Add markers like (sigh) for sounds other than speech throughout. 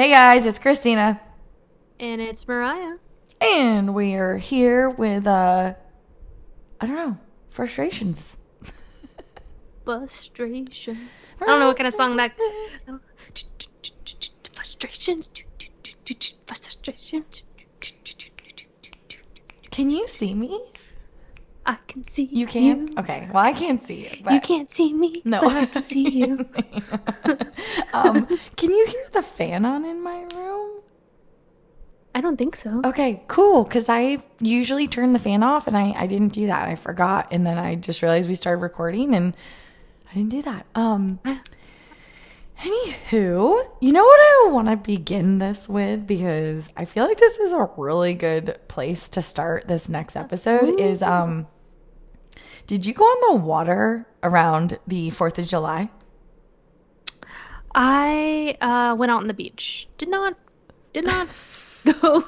Hey guys, it's Christina. And it's Mariah. And we are here with, uh, I don't know, frustrations. (laughs) Frustrations. I don't know what kind of song that. Frustrations. Frustrations. Can you see me? I can see You You can? Okay, well, I can't see you. But You can't see me. No. I can see you. (laughs) um, can you hear the fan on in my room? I don't think so. Okay, cool. Because I usually turn the fan off and I, I didn't do that. I forgot. And then I just realized we started recording and I didn't do that. Um, anywho, you know what I want to begin this with? Because I feel like this is a really good place to start this next episode is, um, did you go on the water around the 4th of July? I uh, went out on the beach. Did not. Did not (laughs) go.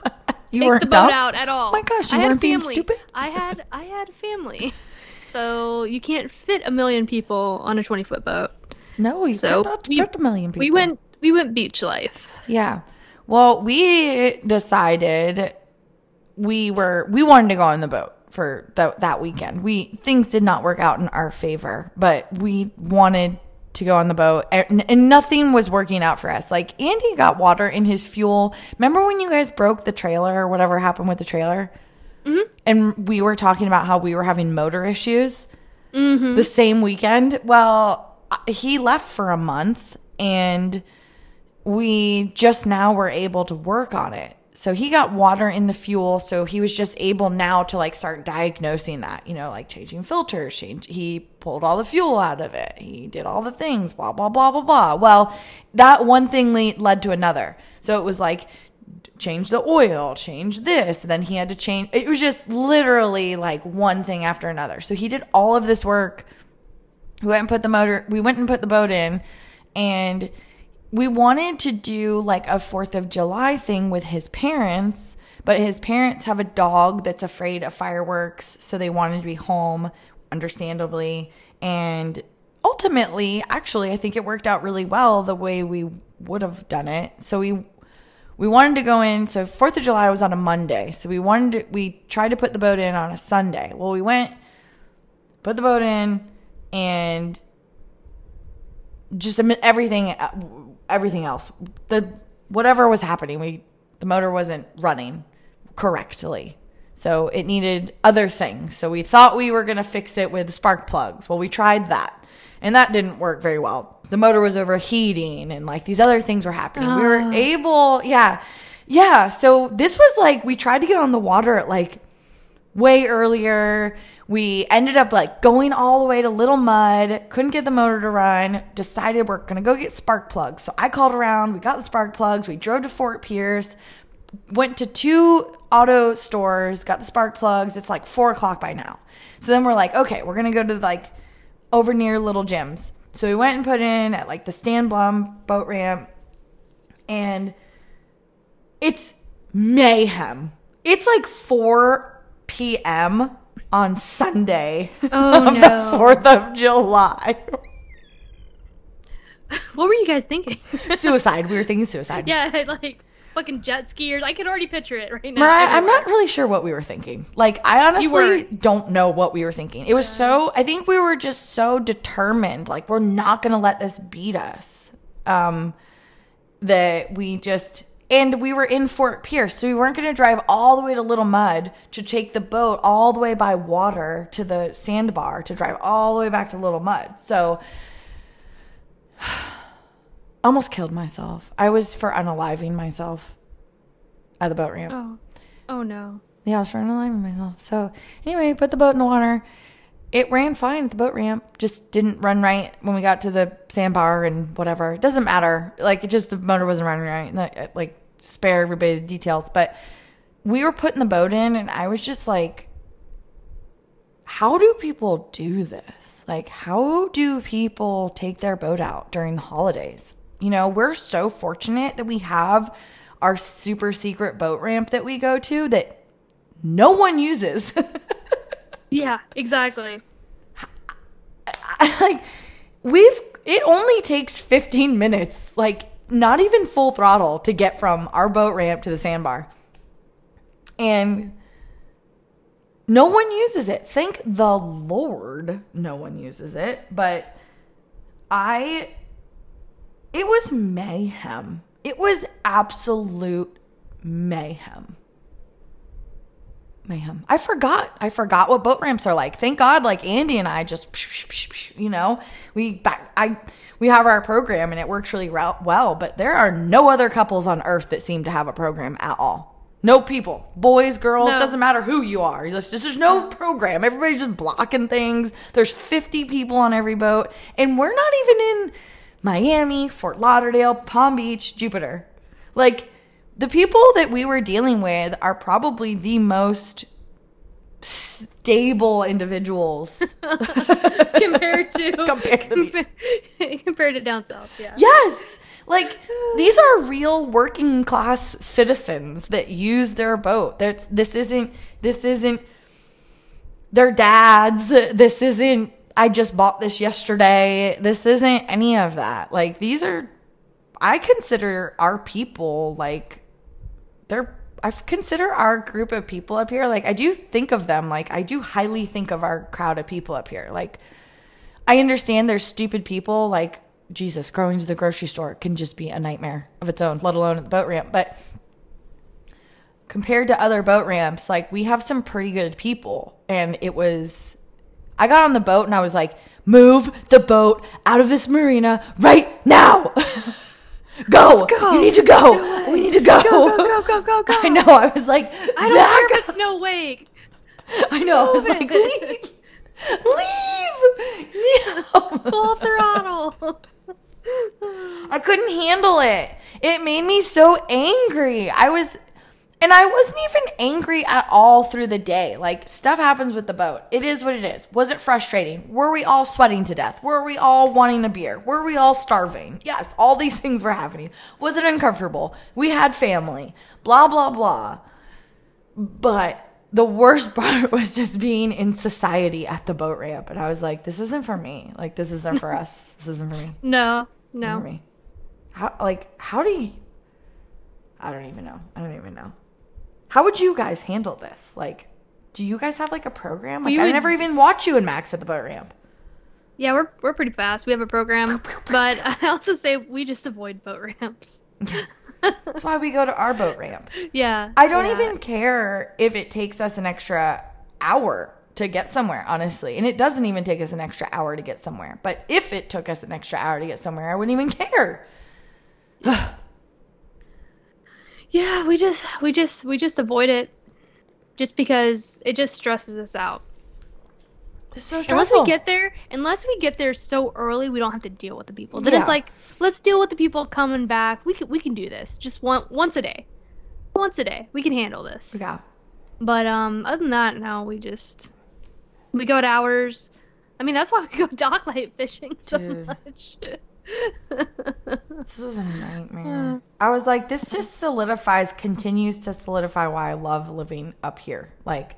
You take the boat dumb? out at all. Oh my gosh, you I weren't being stupid? I had I had family, so you can't fit a million people on a twenty foot boat. No, you So we- a million people. We went we went beach life. Yeah. Well, we decided we were we wanted to go on the boat for th- that weekend. We things did not work out in our favor, but we wanted to go on the boat and, and nothing was working out for us. Like Andy got water in his fuel. Remember when you guys broke the trailer or whatever happened with the trailer? Mm-hmm. And we were talking about how we were having motor issues mm-hmm. the same weekend. Well, he left for a month and we just now were able to work on it. So he got water in the fuel, so he was just able now to like start diagnosing that, you know, like changing filters. Change, he pulled all the fuel out of it. He did all the things, blah blah blah blah blah. Well, that one thing le- led to another. So it was like change the oil, change this, and then he had to change. It was just literally like one thing after another. So he did all of this work we went and put the motor we went and put the boat in and we wanted to do like a fourth of july thing with his parents but his parents have a dog that's afraid of fireworks so they wanted to be home understandably and ultimately actually i think it worked out really well the way we would have done it. So we we wanted to go in so fourth of july was on a monday so we wanted to, we tried to put the boat in on a sunday. Well we went put the boat in and just everything uh, everything else. The whatever was happening we the motor wasn't running correctly. So it needed other things. So we thought we were going to fix it with spark plugs. Well we tried that and that didn't work very well. The motor was overheating and like these other things were happening. We were ah. able yeah yeah. So this was like we tried to get on the water at like way earlier. We ended up like going all the way to Little Mud, couldn't get the motor to run, decided we're gonna go get spark plugs. So I called around, we got the spark plugs, we drove to Fort Pierce, went to two auto stores, got the spark plugs. It's like four o'clock by now. So then we're like, okay, we're gonna go to like over near Little Jim's. So we went and put in at like the Stan Blum boat ramp and it's mayhem. It's like 4 p.m. on Sunday Oh, (laughs) of no. the 4th of July. (laughs) What were you guys thinking? (laughs) suicide. We were thinking suicide. yeah, like fucking jet skiers. I can already picture it right now. Mariah, I'm not really sure what we were thinking. Like, I honestly don't know what we were thinking. It was so, I think we were just so determined. Like, we're not going to let this beat us. Um, that we just, and we were in Fort Pierce, so we weren't going to drive all the way to Little Mud to take the boat all the way by water to the sandbar to drive all the way back to Little Mud. So, (sighs) almost killed myself. I was for unaliving myself at the boat ramp. Oh, oh no. Yeah, I was for unaliving myself. So anyway, put the boat in the water. It ran fine at the boat ramp. Just didn't run right when we got to the sandbar and whatever. It doesn't matter. Like it just the motor wasn't running right. Like spare everybody the details. But we were putting the boat in, and I was just like, how do people do this? Like, how do people take their boat out during the holidays? You know, we're so fortunate that we have our super secret boat ramp that we go to that no one uses. (laughs) Yeah, exactly. like we've it only takes 15 minutes, like not even full throttle to get from our boat ramp to the sandbar. And no one uses it. Thank the Lord no one uses it, but I it was mayhem. It was absolute mayhem. Mayhem. I forgot. I forgot what boat ramps are like. Thank God, like Andy and I just, you know, we back. I we have our program and it works really well. But there are no other couples on earth that seem to have a program at all. No people, boys, girls, No. doesn't matter who you are. Just- There's no program. Everybody's just blocking things. There's 50 people on every boat, and we're not even in Miami, Fort Lauderdale, Palm Beach, Jupiter. Like the people that we were dealing with are probably the most stable individuals. (laughs) (laughs) compared to (laughs) Compared to compa- compared to down south. Yeah. Yes. Like these are real working class citizens that use their boat. That's this isn't this isn't their dads. This isn't I just bought this yesterday. This isn't any of that. Like these are I consider our people like they're I consider our group of people up here like I do think of them like I do highly think of our crowd of people up here. Like I understand there's stupid people like Jesus going to the grocery store can just be a nightmare of its own, let alone at the boat ramp. But compared to other boat ramps, like we have some pretty good people. And it was, I got on the boat and I was like, move the boat out of this marina right now. (laughs) go. go. You need to go. away. We need to go. Go, go, go, go, go. (laughs) I know. I was like, I don't back care if it's no wake. I know. I was Move like, it. leave. Leave. No. (laughs) Full throttle. (laughs) I couldn't handle it. It made me so angry. I was, and I wasn't even angry at all through the day. Like, stuff happens with the boat. It is what it is. Was it frustrating? Were we all sweating to death? Were we all wanting a beer? Were we all starving? Yes, all these (laughs) things were happening. Was it uncomfortable? We had family. Blah, blah, blah. But the worst (laughs) part was just being in society at the boat ramp. And I was like, this isn't for me. Like, this isn't for us. (laughs) This isn't for me No, for no. me. How like how do you I don't even know. I don't even know. How would you guys handle this? Like do you guys have like a program? Like We I would- never even watch you and Max at the boat ramp. Yeah, we're we're pretty fast. We have a program, but (laughs) I also say we just avoid boat ramps. That's why we go to our boat ramp. (laughs) Yeah. I don't yeah. even care if it takes us an extra hour to get somewhere, honestly. And it doesn't even take us an extra hour to get somewhere. But if it took us an extra hour to get somewhere, I wouldn't even care. (sighs) (sighs) (sighs) Yeah, we just we just we just avoid it, just because it just stresses us out. It's so stressful. Unless we get there, unless we get there so early, we don't have to deal with the people. Then Yeah. it's like, let's deal with the people coming back. We can we can do this just one once a day, once a day. We can handle this. yeah. But um, other than that, no, we just we go at hours. I mean, that's why we go (laughs) dock light fishing so Dude. much. (laughs) This was a nightmare. Uh. I was like, this just solidifies, continues to solidify why I love living up here. Like,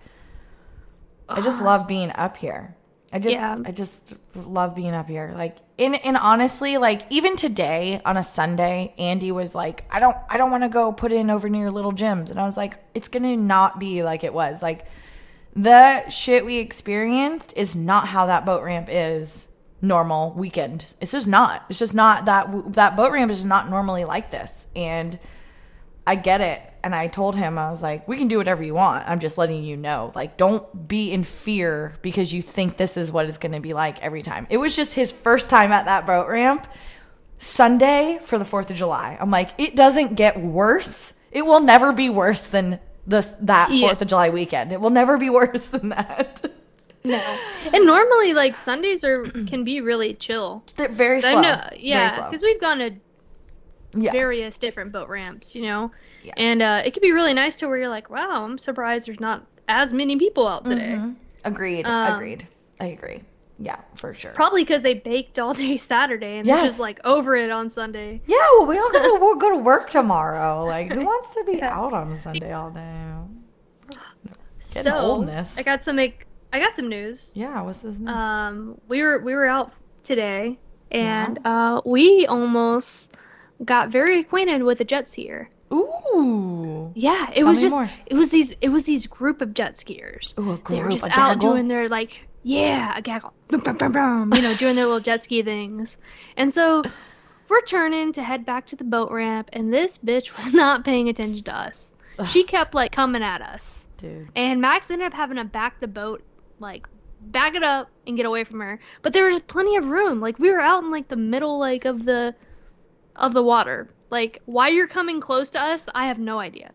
I just love being up here. I just, Yeah. I just love being up here. Like, and and honestly, like even today on a Sunday, Andy was like, I don't, I don't want to go put in over near Little Jim's, and I was like, it's gonna not be like it was. Like, the shit we experienced is not how that boat ramp is normal weekend. It's just not. It's just not that that boat ramp is just not normally like this. And I get it. And I told him I was like, we can do whatever you want. I'm just letting you know. Like don't be in fear because you think this is what it's going to be like every time. It was just his first time at that boat ramp. Sunday for the 4th of July. I'm like, it doesn't get worse. It will never be worse than this that 4th Yeah. of July weekend. It will never be (laughs) worse than that. No. And normally, like Sundays are (clears throat) can be really chill. They're very slow. I know, yeah, because we've gone to Yeah. various different boat ramps, you know, Yeah. and uh, it can be really nice to where you're like, wow, I'm surprised there's not as many people out today. Mhm. Agreed. Um, agreed. I agree. Yeah, for sure. Probably because they baked all (laughs) day Saturday and Yes. they're just like over it on Sunday. yeah, well, we all (laughs) go to we'll go to work tomorrow. Like, who (laughs) wants to be Yeah. out on Sunday all day? Getting so oldness. I got some I got some news. Yeah, what's this? news? Um, we were we were out today, and uh, we almost got very acquainted with a jet skier. Ooh. Yeah, it Tell was just more. it was these it was these group of jet skiers. Ooh, a They were just out gaggle? doing their like yeah a gaggle, boom, boom, boom, boom, you know, doing their little jet ski things. And so we're turning to head back to the boat ramp, and this bitch was (laughs) not paying attention to us. She kept like coming at us. Dude. And Max ended up having to back the boat, like back it up and get away from her. But there was plenty of room. Like we were out in like the middle like of the of the water. Like why you're coming close to us, I have no idea.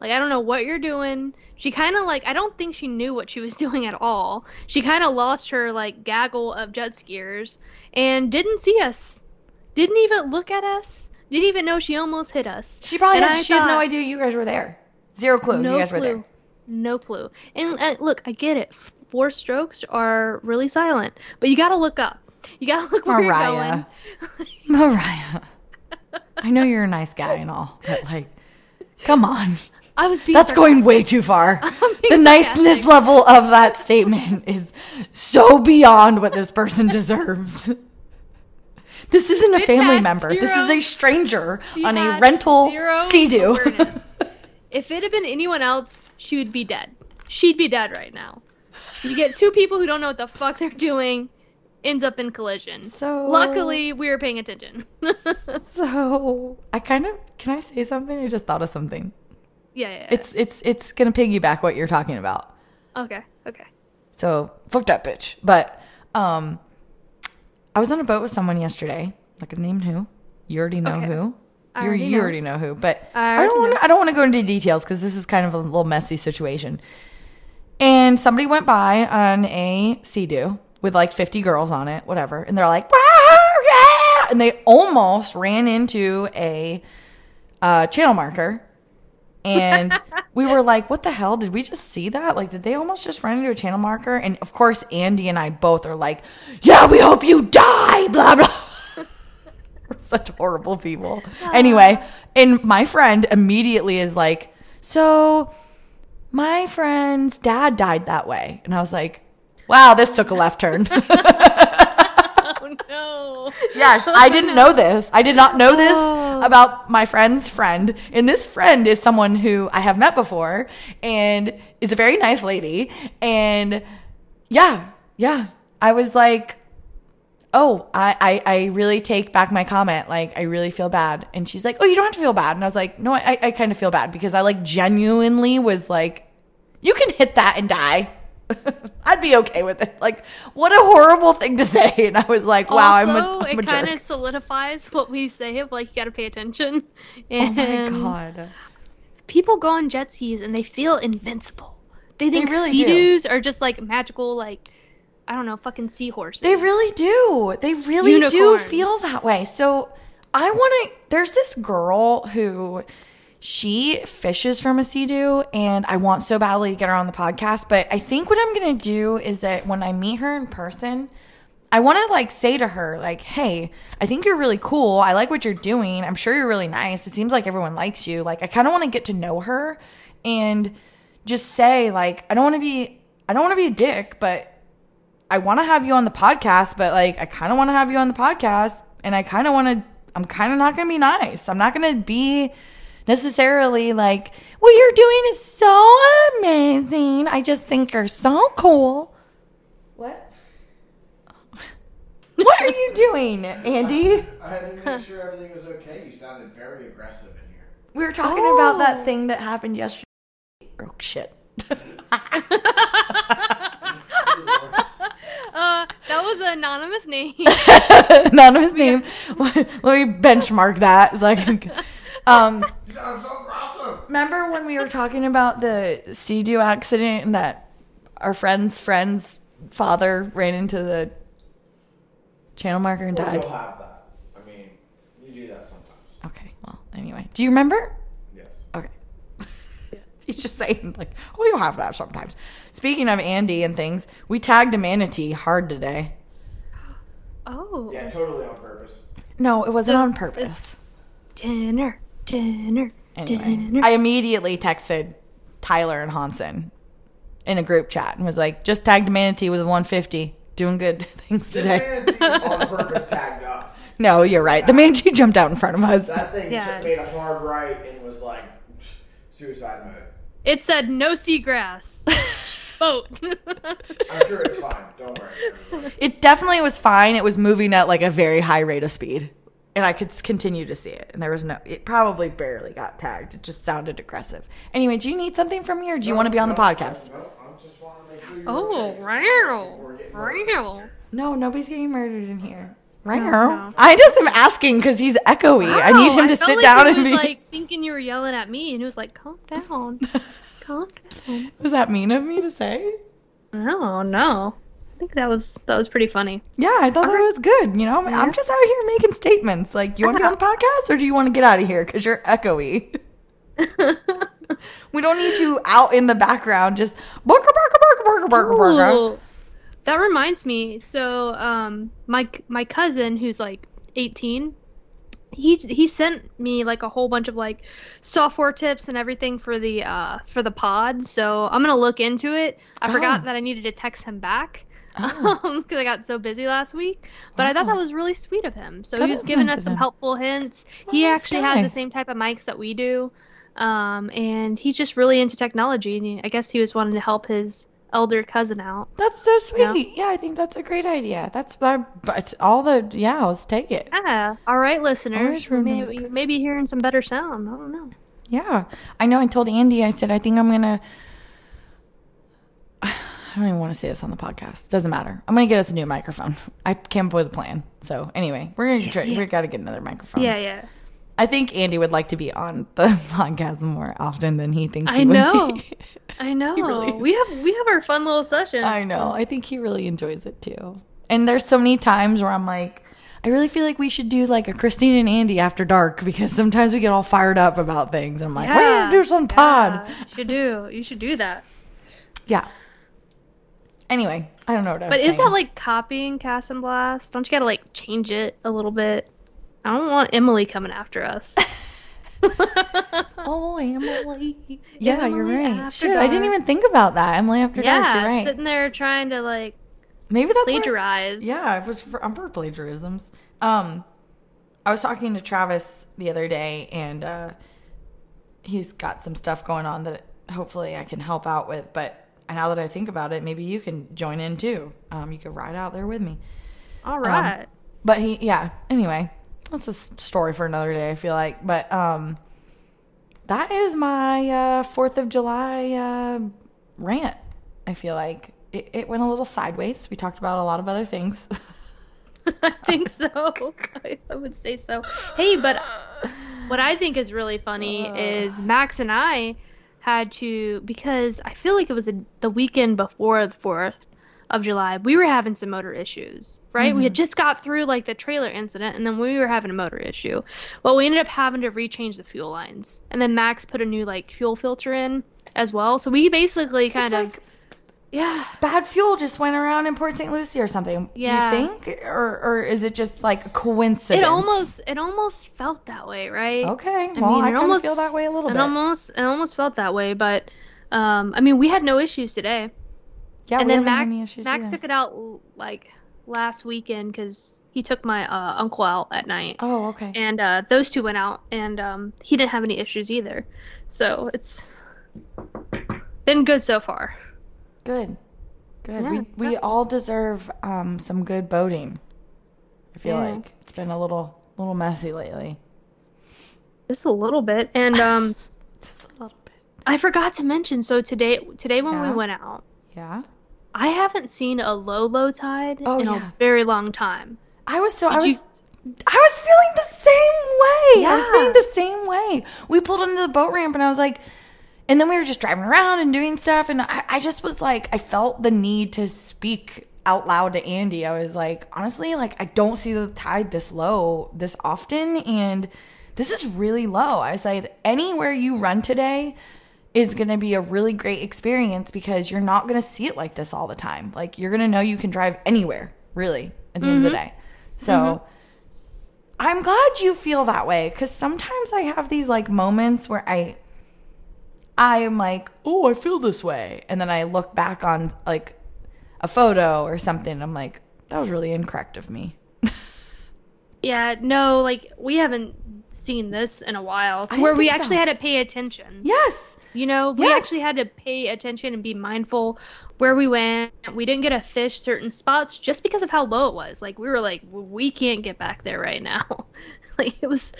Like I don't know what you're doing. She kind of like I don't think she knew what she was (laughs) doing at all. She kind of lost her like gaggle of jet skiers and didn't see us. Didn't even look at us. Didn't even know she almost hit us. She probably had, she had no idea you guys were there. Zero clue. no you guys clue. were there. No clue. And uh, look, I get it. Four strokes are really silent, but you gotta look up. You gotta look where Mariah. you're going. (laughs) Mariah. I know you're a nice guy and all, but like, come on. I was being That's going way too far. (laughs) The niceness sarcastic. level of that statement is so beyond what this person (laughs) deserves. This isn't a Bitch family had member. This is a stranger She on a had rental zero sea-doo. awareness. if it had been anyone else, she would be dead. She'd be dead right now. You get two people who don't know what the fuck they're doing, ends up in collision. So- luckily, we were paying attention. (laughs) so I kind of can I say something? I just thought of something. yeah, yeah, yeah. It's it's it's gonna piggyback what you're talking about. okay, okay. So fuck that bitch. But um, I was on a boat with someone yesterday. Like a name who? You already know Okay. who. I You already you know. already know who. But I I, don't Wanna, I don't want to go into details because this is kind of a little messy situation. And somebody went by on a sea-doo with like 50 girls on it, whatever, and they're like, "Wow, yeah!" and they almost ran into a uh, channel marker. And (laughs) we were like, what the hell? Did we just see that? Like, did they almost just run into a channel marker? And of course, Andy and I both are like, yeah, we hope you die, blah, blah. (laughs) We're such horrible people. Anyway, and my friend immediately is like, so my friend's dad died that way. And I was like, wow, this took a left turn. (laughs) (laughs) Oh no. Yes, I didn't know this. I did not know this Oh. about my friend's friend. And this friend is someone who I have met before and is a very nice lady. And yeah, yeah. I was like, oh, I, I, I really take back my comment. Like, I really feel bad. And she's like, oh, you don't have to feel bad. And I was like, no, I, I kind of feel bad because I like genuinely was like, you can hit that and die. (laughs) I'd be okay with it. Like, what a horrible thing to say. (laughs) And I was like, wow, I'm a, also, I'm a it kind of solidifies what we say of like you gotta pay attention. (laughs) Oh And my god. people go on jet skis and they feel invincible. They think really sea do. doos are just like magical, like I don't know, fucking seahorses. They really do. They really do feel that way. So I want to. There's this girl who she fishes from a sea-doo, and I want so badly to get her on the podcast. But I think what I'm gonna do is that when I meet her in person, I want to like say to her like, "Hey, I think you're really cool. I like what you're doing. I'm sure you're really nice. It seems like everyone likes you. Like, I kind of want to get to know her and just say like, I don't want to be, I don't want to be a dick, but I want to have you on the podcast, but like I kind of want to have you on the podcast and I kind of want to I'm kind of not going to be nice. I'm not going to be necessarily like what you're doing is so amazing. I just think you're so cool. What? (laughs) What are you doing, Andy? I had to make sure everything was okay. You sounded very aggressive in here. We were talking about that oh. thing that happened yesterday. Oh shit. (laughs) (laughs) Uh, that was an anonymous name. (laughs) Anonymous name. (laughs) Let me benchmark that so I can um (laughs) You so aggressive. Remember when we were talking about the Sea-Doo accident and that our friend's friend's father ran into the channel marker and Well, died? you'll have that. I mean, you do that sometimes. Okay, well, anyway. Do you remember? Yes. (laughs) Okay. He's just saying, like, oh, you'll have that sometimes. Speaking of Andy and things, we tagged a manatee hard today. (gasps) Oh. Yeah, totally on purpose. No, it wasn't So- on purpose. Dinner, dinner, Anyway, dinner. I immediately texted Tyler and Hansen in a group chat and was like, just tagged a Manatee with a 150. Doing good (laughs) things today. man on purpose tagged us. (laughs) No, you're right. The Manatee jumped out in front of us. That thing Yeah. took, made a hard right and was like suicide mode. It said no seagrass. (laughs) Boat. (laughs) I'm sure it's fine. Don't worry. everybody. It definitely was fine. It was moving at like a very high rate of speed. And I could continue to see it. And there was no, it probably barely got tagged. It just sounded aggressive. Anyway, do you need something from me or do you want to be on the No, podcast? No, no, I just want to make sure you're oh, okay. real, We're getting murdered. real. No, nobody's getting murdered in here. Right No, now. I just am asking because he's echoey. I need Wow, him to felt sit like down he and was be. like thinking you were yelling at me, and he was like, "Calm down, (laughs) calm down." was that mean of me to say? No, no. I think that was that was pretty funny. Yeah, I thought that Alright. was good. You know, I'm just out here making statements. Like, you want to be on the (laughs) podcast or do you want to get out of here because you're echoey? (laughs) we don't need you out in the background just barker, barker, barker, barker, barker, barker. That reminds me. So, um, my my cousin who's like 18, he he sent me like a whole bunch of like software tips and everything for the uh for the pod. So I'm gonna look into it. I Oh. forgot that I needed to text him back. Oh. (laughs) Um, because I got so busy last week, but I thought that was really sweet of him. So That he was giving nice us some him. helpful hints. Well, he actually guy. has the same type of mics that we do, um, and he's just really into technology. And I guess he was wanting to help his elder cousin out. That's so sweet. Yeah. I think that's a great idea. That's but all the yeah. Let's take it. Yeah. All right, listeners. You may, you may be hearing some better sound. I don't know. Yeah, I know. I told Andy. I said I think I'm gonna. (sighs) I don't even want to say this on the podcast. Doesn't matter. I'm gonna get us a new microphone. I came up with a plan. So anyway, we're gonna try. yeah. We got to get another microphone. Yeah, yeah. I think Andy would like to be on the (laughs) podcast more often than he thinks. I he would know. be. (laughs) I know. really we have we have our fun little session. I know. I think he really enjoys it too. And there's so many times where I'm like, I really feel like we should do like a Christine and Andy after dark (laughs) because sometimes we get all fired up about things. And I'm like, we're gonna do some pod. Yeah, you should do. You should do that. Yeah. Anyway, I don't know what I But is saying. that like copying Cast and Blast? Don't you gotta like change it a little bit? I don't want Emily coming after us. (laughs) (laughs) oh, Emily. Yeah, you're right. After Shit, I didn't even think about that. Emily after dark. yeah, You're right. sitting there trying to like Maybe that's where- plagiarize. Yeah, it was for, I'm for plagiarisms. Um, I was talking to Travis the other day, and uh, he's got some stuff going on that hopefully I can help out with. But now that I think about it, maybe you can join in too. Um, you could ride out there with me. All right. But he, yeah. Anyway, that's a story for another day. I feel like, but um, that is my uh, Fourth of July uh, rant. I feel like it, it went a little sideways. We talked about a lot of other things. (laughs) I think so. I, would say so. Hey, but what I think is really funny is Max and I had to because I feel like it was a, the weekend before the Fourth of July. We were having some motor issues, right? We had just got through like the trailer incident, and then we were having a motor issue. Well, we ended up having to rechange the fuel lines, and then Max put a new like fuel filter in as well. So we basically kind It's of like yeah. bad fuel just went around in Port St. Lucie or something. Yeah. You think? Or or is it just like a coincidence? It almost it almost felt that way, right? Okay. I well, mean, I it kind of almost- feel that way a little It bit. almost it almost felt that way, but um, I mean, we had no issues today. Yeah, and then Max Max either. took it out like last weekend because he took my uh, uncle out at night, Oh, okay. and uh, those two went out, and um, he didn't have any issues either. So it's been good so far. Good. Good. Yeah, we we all deserve um some good boating. I feel Yeah. like it's been a little little messy lately. Just a little bit, and um, (laughs) Just a little bit. I forgot to mention. So today today when we went out, Yeah. I haven't seen a low low tide Oh, in yeah. a very long time. I was so I was you- I was feeling the same way. Yeah. I was feeling the same way. We pulled into the boat ramp and I was like and then we were just driving around and doing stuff and I, I just was like I felt the need to speak out loud to Andy. I was like, honestly, like I don't see the tide this low this often and this is really low. I said anywhere you run today is going to be a really great experience because you're not going to see it like this all the time. Like you're going to know you can drive anywhere, really, at the end of the mm-hmm. day. So mm-hmm. I'm glad you feel that way because sometimes I have these like moments where I I'm like, oh, I feel this way, and then I look back on like a photo or something. And I'm like, that was really incorrect of me. (laughs) Yeah, no, like we haven't seen this in a while. To I where we so. actually had to pay attention. Yes. You know, we Yes. actually had to pay attention and be mindful where we went. We didn't get to fish certain spots just because of how low it was. Like we were like, we can't get back there right now. (laughs) like it was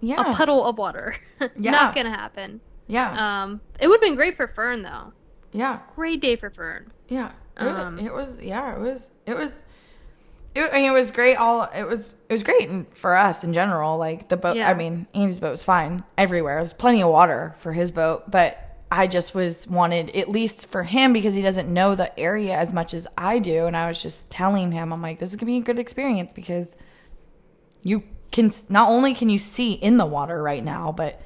Yeah. a puddle of water. (laughs) Yeah. Not gonna happen. Yeah. Um, it would have been great for Fern though. yeah. Great day for Fern. Yeah. It, Um, it was yeah, it was it was it, I mean, it was great all it was it was great for us in general. Like the boat Yeah. I mean, Andy's boat was fine everywhere. There's plenty of water for his boat, but I just was wanted at least for him because he doesn't know the area as much as I do and I was just telling him I'm like this is going to be a good experience because you can not only can you see in the water right now, but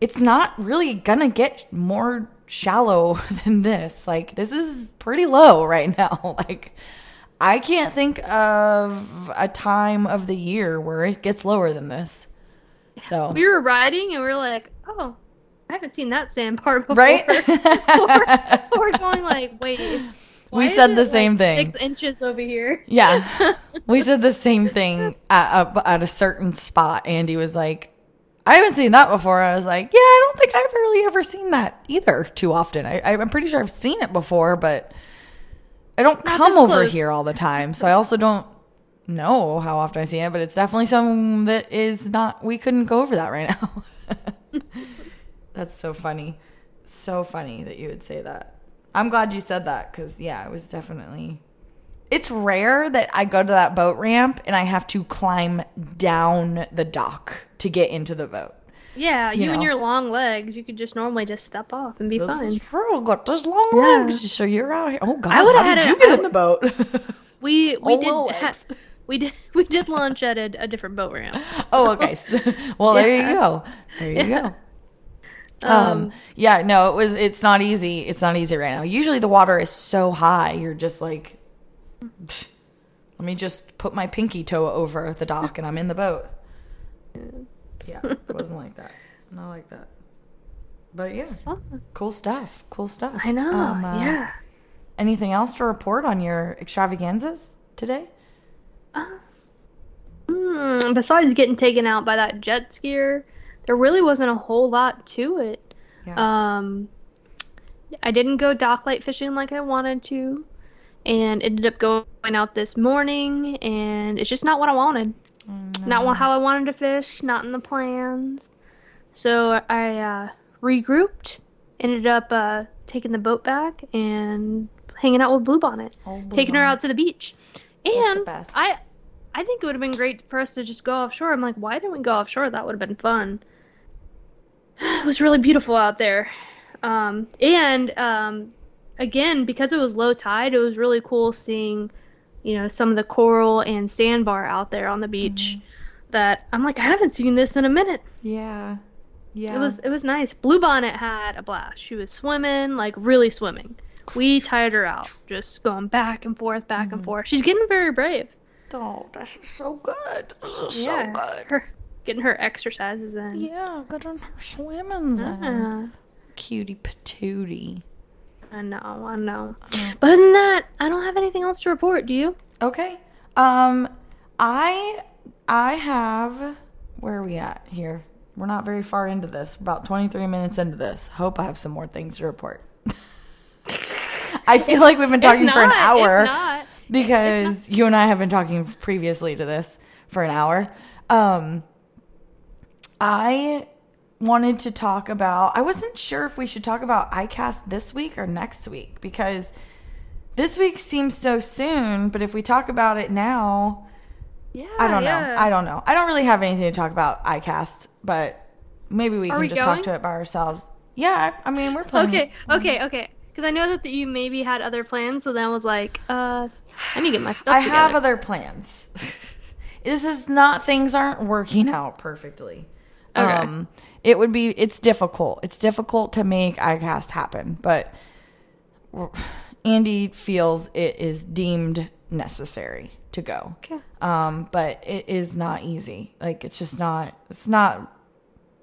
it's not really gonna get more shallow (laughs) than this. Like this is pretty low right now. (laughs) Like I can't think of a time of the year where it gets lower than this. So We were riding and we were like, oh, I haven't seen that sand sandbar before. right? (laughs) we're, going like, wait. is said the same like, thing. Six inches over here. yeah. (laughs) We said the same thing at, at, at a certain spot. Andy was like, I haven't seen that before. I was like, yeah, I don't think I've really ever seen that either too often. I, I'm pretty sure I've seen it before, but I don't Not come over close. here all the time. So I also don't know how often I see it, but it's definitely something that is not, we couldn't go over that right now. (laughs) That's so funny. So funny that you would say that. I'm glad you said that because, yeah, it was definitely. It's rare that I go to that boat ramp and I have to climb down the dock to get into the boat. Yeah, you, You and your long legs, you could just normally just step off and be This fine. is true. Got those long Yeah. legs. So you're out here. Oh God! I how did had you a- get I in the boat? (laughs) We (laughs) we Oh, did ha- we did (laughs) we did launch at a, a different boat ramp. oh, okay. well, there you go. There you go. Um, Um, yeah, no, it was. It's not easy. It's not easy right now. Usually, the water is so high, you're just like, let me just put my pinky toe over the dock, and I'm in the boat. Yeah, (laughs) it wasn't like that. Not like that. But yeah, fun. cool stuff. Cool stuff. I know. Um, uh, yeah. Anything else to report on your extravaganzas today? Hmm, besides getting taken out by that jet skier, there really wasn't a whole lot to it. Yeah. Um, I didn't go docklight fishing like I wanted to, and ended up going out this morning, and it's just not what I wanted. Not how I wanted to fish. Not in the plans. So I uh, regrouped. Ended up uh, taking the boat back and hanging out with Bluebonnet, Oh, taking her out to the beach. the And best. I, I think it would have been great for us to just go offshore. I'm like, why didn't we go offshore? That would have been fun. (sighs) It was really beautiful out there. Um, and um, again, because it was low tide, it was really cool seeing, you know, some of the coral and sandbar out there on the beach. Mm-hmm. That I'm like, I haven't seen this in a minute. Yeah. Yeah. It was it was nice. Bluebonnet had a blast. She was swimming, like really swimming. We tired her out, just going back and forth, back Mm-hmm. and forth. She's getting very brave. Oh, this is so good. This is yeah, so good. her getting her exercises in. Yeah, good on her swimming. Yeah, Cutie patootie. I know, I know. But other than that, I don't have anything else to report. Do you? Okay. Um, I I have. Where are we at here? We're not very far into this. About twenty three minutes into this. Hope I have some more things to report. (laughs) I feel like we've been talking If for an not, hour not, because (laughs) you and I have been talking previously to this for an hour. Um, I wanted to talk about. I wasn't sure if we should talk about iCast this week or next week because this week seems so soon. But if we talk about it now, yeah, I don't know. I don't know. I don't really have anything to talk about iCast, but maybe we Are can we just going? talk to it by ourselves. Yeah, I I mean we're planning. Okay, okay, okay. Because I know that you maybe had other plans, so then I was like, uh, I need to get my stuff I together. have other plans. (laughs) this is not things aren't working out perfectly. Okay. Um it would be it's difficult. It's difficult to make iCast happen, but (sighs) Andy feels it is deemed necessary. to go. Okay. Um, but it is not easy. Like it's just not. It's not.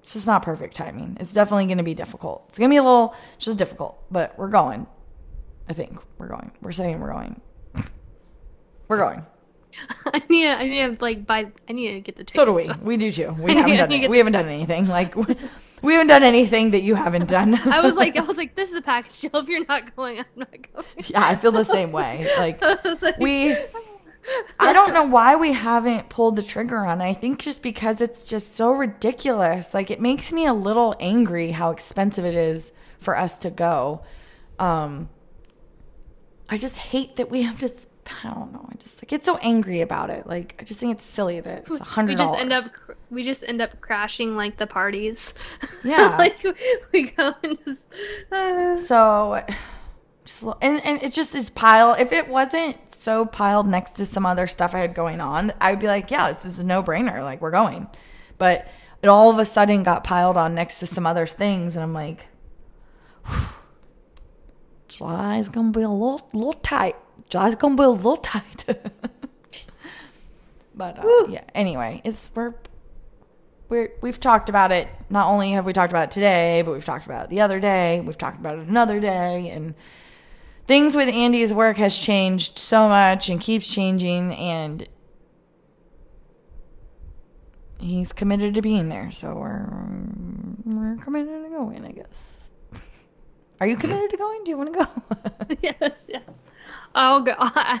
It's just not perfect timing. It's definitely going to be difficult. It's going to be a little it's just difficult, but we're going. I think we're going. We're saying we're going. we're going. (laughs) I need to, I need to like buy. I need to get the tickets. So do we. We do too. (laughs) We haven't done it. We haven't done anything. Like (laughs) we haven't done anything that you haven't done. I was like, I was like, this is a package deal. If you're not going, I'm not going. yeah, I feel the same way. Like like, we I don't know why we haven't pulled the trigger on it. I think just because it's just so ridiculous. Like it makes me a little angry how expensive it is for us to go. Um I just hate that we have to I don't know. I just like get so angry about it. Like I just think it's silly that it's a hundred. we just end up we just end up crashing like the parties. (laughs) Yeah. like we go and just. Uh, So, just, and and it just is piled. If it wasn't so piled next to some other stuff I had going on, I would be like, yeah, this is a no brainer. Like we're going, but it all of a sudden got piled on next to some other things, and I'm like, (sighs) (sighs) July's gonna be a little little tight. July's gonna be a little tight. but uh, yeah. Anyway, it's we're we're, we've talked about it. Not only have we talked about it today, but we've talked about it the other day. We've talked about it another day, and things with Andy's work has changed so much and keeps changing, and he's committed to being there. So we're we're committed to going, I guess. (laughs) Are you committed to going? Do you want to go? (laughs) (laughs) yes, yes. I'll go. (laughs)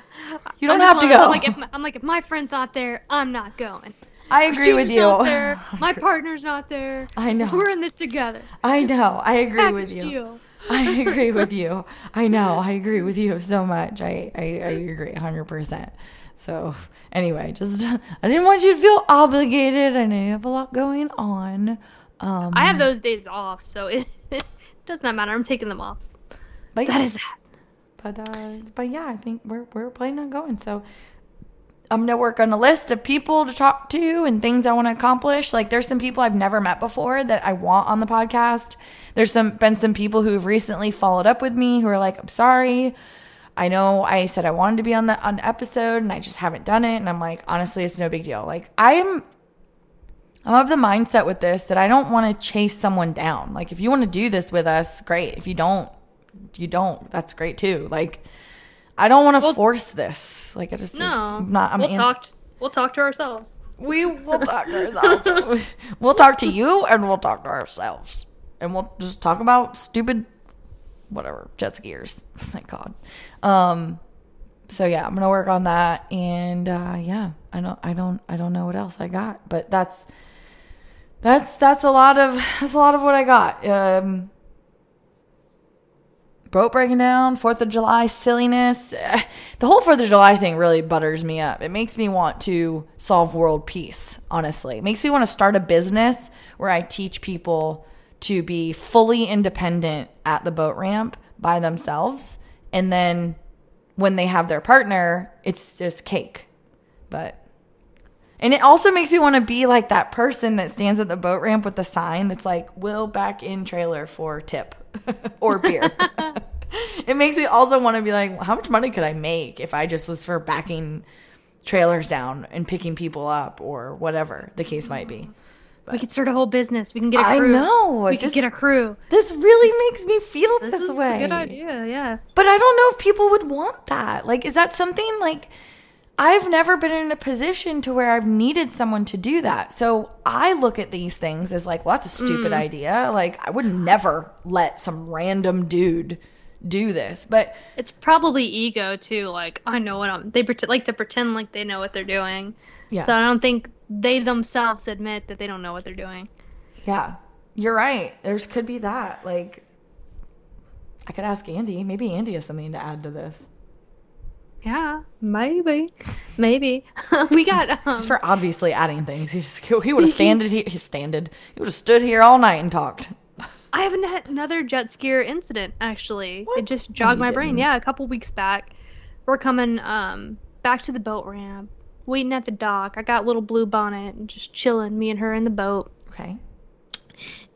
You don't I'm have to go. I'm like, if my, I'm like, if my friend's not there, I'm not going. I agree with you. There. (laughs) My partner's not there. I know. We're in this together. I know. I agree with you. deal. (laughs) I agree with you. I know. I agree with you so much. I, I, I agree 100%. So, anyway, just I didn't want you to feel obligated. I know you have a lot going on. Um, I have those days off, so it, it does not matter. I'm taking them off. but, That is that. But, uh, but yeah, I think we're, we're planning on going. So, I'm to work on a list of people to talk to and things I want to accomplish. Like there's some people I've never met before that I want on the podcast. There's some been some people who have recently followed up with me who are like, "I'm sorry. I know I said I wanted to be on the on episode and I just haven't done it." And I'm like, "Honestly, it's no big deal." Like I'm I'm of the mindset with this that I don't want to chase someone down. Like if you want to do this with us, great. If you don't, you don't. That's great too. Like I don't want to Well- force this. Like I just, no, just No, not. I'm we'll talk. We'll talk to ourselves. we will talk to ourselves. (laughs) we'll talk to you and we'll talk to ourselves. And we'll just talk about stupid whatever, jet skiers. Thank (laughs) God. Um so yeah, I'm gonna work on that and uh yeah, I don't I don't I don't know what else I got. But that's that's that's a lot of that's a lot of what I got. Um boat breaking down, Fourth of July silliness. Eh, The whole Fourth of July thing really butters me up. It makes me want to solve world peace, honestly. It makes me want to start a business where I teach people to be fully independent at the boat ramp by themselves. And then when they have their partner, it's just cake. But and it also makes me want to be like that person that stands at the boat ramp with the sign that's like, will back in trailer for tip (laughs) or beer. (laughs) it makes me also want to be like, how much money could I make if I just was for backing trailers down and picking people up or whatever the case might be. We could start a whole business. We can get a crew. I know. We This- could get a crew. This really makes me feel this, This is way. a good idea. Yeah. But I don't know if people would want that. Like, is that something like I've never been in a position to where I've needed someone to do that. So I look at these things as like, well, that's a stupid mm. idea. Like, I would never let some random dude do this. But It's probably ego too. Like I know what I'm. They like to pretend like they know what they're doing. yeah, So I don't think they themselves admit that they don't know what they're doing. yeah, you're right. There's could be that. Like, I could ask Andy. Maybe Andy has something to add to this. Yeah, maybe, maybe. (laughs) we got um, It's for obviously adding things. He's, he would have (laughs) standed here. He standed. He would have stood here all night and talked. I have an- another jet skier incident actually. What? It just jogged my brain. Yeah, a couple weeks back. We're coming um back to the boat ramp, waiting at the dock. I got little Bluebonnet and just chilling, me and her in the boat. Okay.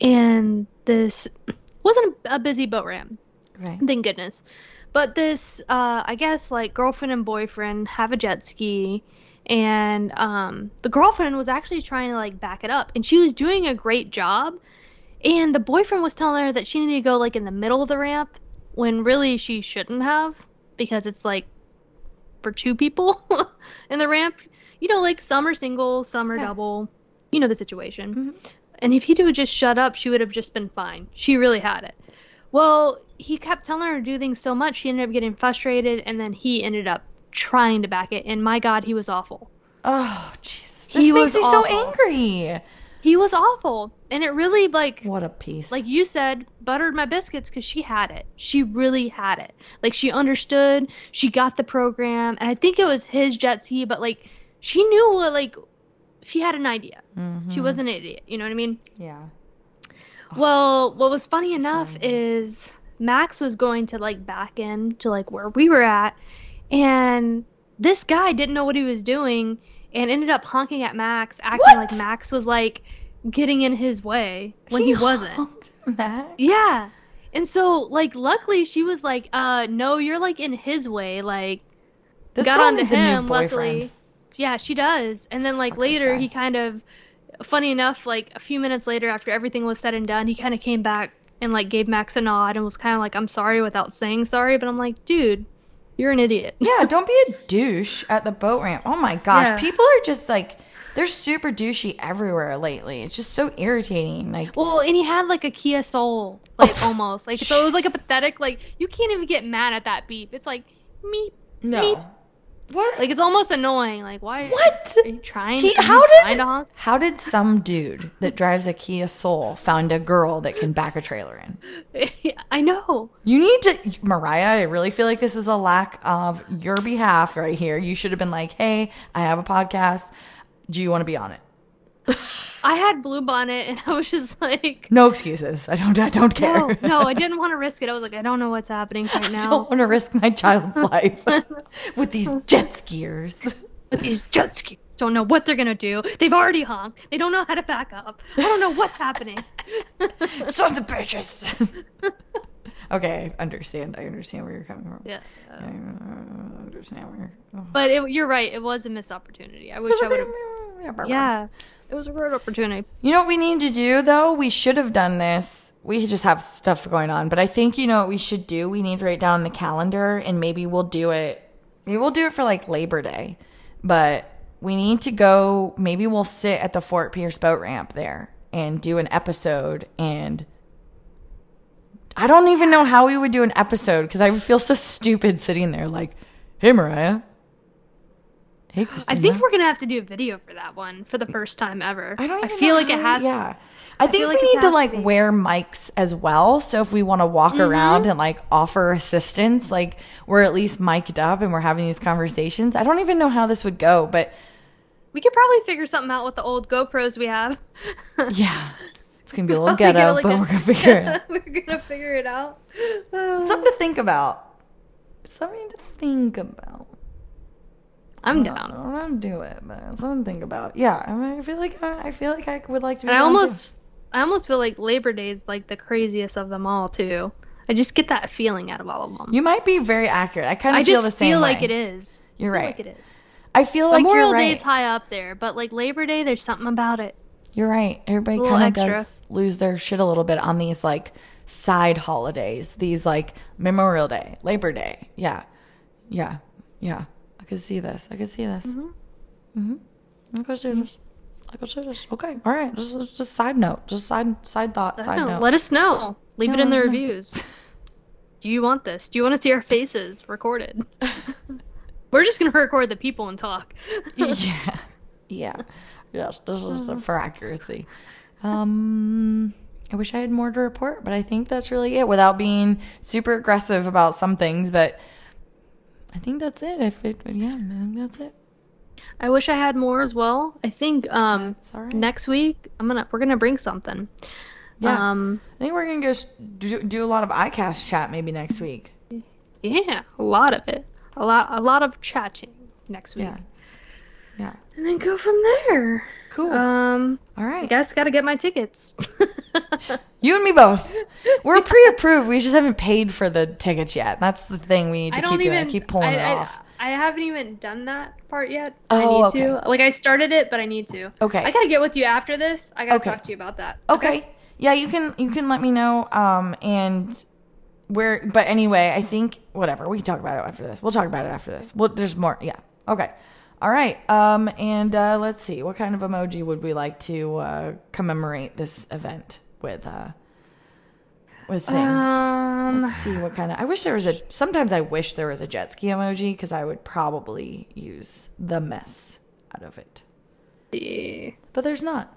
And this wasn't a, a busy boat ramp. Right. Thank goodness. But this, uh, I guess, like girlfriend and boyfriend have a jet ski, and um, the girlfriend was actually trying to like back it up, and she was doing a great job. And the boyfriend was telling her that she needed to go like in the middle of the ramp, when really she shouldn't have, because it's like for two people (laughs) in the ramp. You know, like some are single, some are Yeah. double. You know the situation. Mhm. And if he would just shut up, she would have just been fine. She really had it. Well, he kept telling her to do things so much, she ended up getting frustrated, and then he ended up trying to back it. And my God, he was awful. Oh, Jesus. This He makes was me so awful. angry. He was awful. And it really, like, What a piece. like you said, buttered my biscuits because she had it. She really had it. Like, she understood, she got the program, and I think it was his jet ski, but, like, she knew what, like, she had an idea. She Mhm. was an idiot. You know what I mean? Yeah. Well, what was funny enough is Max was going to like back in to like where we were at, and this guy didn't know what he was doing and ended up honking at Max, acting What? like Max was like getting in his way when he, wasn't. Max? Yeah. And so like luckily she was like, uh no, you're like in his way, like This got onto him luckily. Yeah, she does. And then like Fuck later he kind of funny enough, like a few minutes later after everything was said and done, he kind of came back and like gave Max a nod and was kind of like I'm sorry without saying sorry, but I'm like, dude, you're an idiot. Yeah, don't be a douche at the boat ramp. Oh my gosh, Yeah. people are just like they're super douchey everywhere lately. It's just so irritating. Like Well, and he had like a Kia Soul, like (laughs) almost like so it was like a pathetic like you can't even get mad at that beep. It's like meep. no. meep. What? Like it's almost annoying. Like why? what? Are you trying? He, how trying did to honk? how did some dude that drives a Kia Soul find a girl that can back a trailer in? (laughs) I know. You need to, Mariah. I really feel like this is a lack of your behalf right here. You should have been like, "Hey, I have a podcast. Do you want to be on it?" I had Bluebonnet and (laughs) I was just like, No excuses. I don't. I don't care. no, no, I (laughs) didn't want to risk it. I was like, I don't know what's happening right now. I don't want to risk my child's (laughs) life with these jet skiers. But these jet skis don't know what they're gonna do. They've already honked. They don't know how to back up. I don't know what's happening. Sons of bitches. okay, I understand. I understand where you're coming from. yeah. I understand where you're. Oh. But it, you're right. It was a missed opportunity. I wish I would have. Yeah, it was a great opportunity. You know what we need to do though? We should have done this. We just have stuff going on, but I think you know what we should do. We need to write down the calendar, and maybe we'll do it. Maybe we'll do it for like Labor Day, but we need to go. Maybe we'll sit at the Fort Pierce boat ramp there and do an episode. And I don't even know how we would do an episode because I would feel so stupid sitting there like, "Hey, Mariah." Hey, I think we're gonna have to do a video for that one for the first time ever. I don't. Even feel like it how- has. Yeah, I think feel like we need to like to wear mics as well. So if we want to walk Mm-hmm. around and like offer assistance, like we're at least mic'd up and we're having these conversations. I don't even know how this would go, but We could probably figure something out with the old GoPros we have. (laughs) yeah, it's gonna be a little (laughs) ghetto, like, but we're gonna figure it. out. (laughs) we're gonna figure it out. Something to think about. Something to think about. I'm I down. don't want to do it, but something to think about. Yeah, I, mean, I feel like I, I feel like I would like to. Be I too. almost, I almost feel like Labor Day is like the craziest of them all too. I just get that feeling out of all of them. You might be very accurate. I kind of feel the same I feel like way. it is. You're I feel right. Like it is. I feel like Memorial you're right. Day is high up there, but like Labor Day, there's something about it. You're right. Everybody kind of does lose their shit a little bit on these like side holidays. These like Memorial Day, Labor Day. Yeah. Yeah. Yeah. I could see this. I could see this. Mm-hmm. Mm-hmm. I could see this. I could see this. Okay. All right. Just, just, side note. Just side side thought. I Side don't note. Let us know. Leave Yeah, it in the let us know. reviews. (laughs) Do you want this? Do you want to see our faces recorded? (laughs) We're just gonna record the people and talk. yeah. (laughs) Yeah. Yes. This is Uh-huh. for accuracy. Um. I wish I had more to report, but I think that's really it without being super aggressive about some things. But I think that's it. If it, yeah, I think that's it. I wish I had more as well. I think um right. next week I'm gonna we're gonna bring something. Yeah. Um I think we're gonna go do, do a lot of ICAST chat maybe next week. yeah, a lot of it. A lot a lot of chatting next week. Yeah. Yeah. and then go from there. Cool. Um, All I right. guess got to get my tickets. (laughs) You and me both. We're pre-approved. We just haven't paid for the tickets yet. That's the thing we need to I keep don't doing. even keep pulling I, it I, off. I haven't even done that part yet. Oh, I need okay. to. Like I started it, but I need to. Okay. I gotta get with you after this. I gotta Okay. talk to you about that. Okay. Yeah, you can you can let me know. Um and where but anyway, I think whatever. We can talk about it after this. We'll talk about it after this. Well there's more. Yeah. Okay. All right. Um and uh let's see. What kind of emoji would we like to uh commemorate this event with uh with things? Um, Let's see what kind of. I wish there was a. Sometimes I wish there was a jet ski emoji because I would probably use the mess out of it. see. But there's not.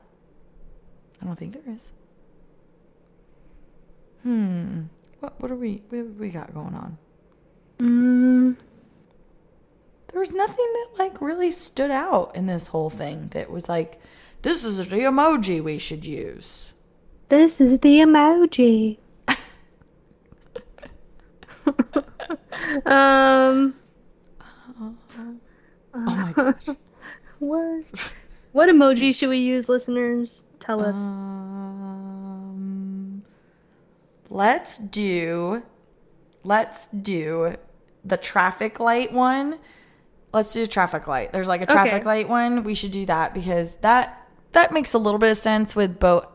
I don't think there is. Hmm. What what are we what we got going on? Mm, There was nothing that like really stood out in this whole thing that was like, this is the emoji we should use. this is the emoji. (laughs) um. Oh my gosh. (laughs) What? What emoji should we use, listeners? Tell us. Um, let's do let's do the traffic light one. Let's do traffic light. There's like a traffic Okay. light one. We should do that because that that makes a little bit of sense with boat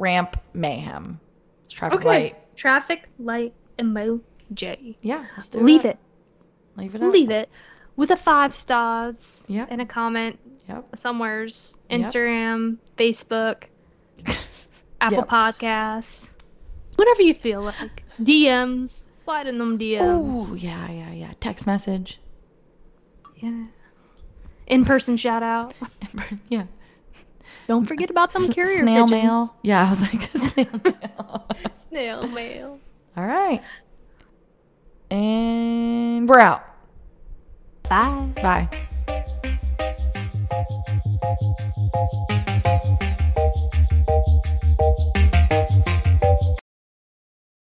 ramp mayhem. Traffic okay. light. Traffic light emoji. Yeah, let's do Leave it. Leave it. Up. Leave it with a five stars Yep. and a comment Yep. somewheres. Yep. Instagram, Facebook, (laughs) Apple Yep. Podcasts, whatever you feel like. DMs, slide in them DMs. Oh yeah, yeah, yeah. Text message. Yeah. In person shout out. (laughs) yeah. Don't forget about them S- carrier snail pigeons. mail. Yeah, I was like (laughs) snail mail. (laughs) Snail mail. All right. And we're out. Bye. Bye.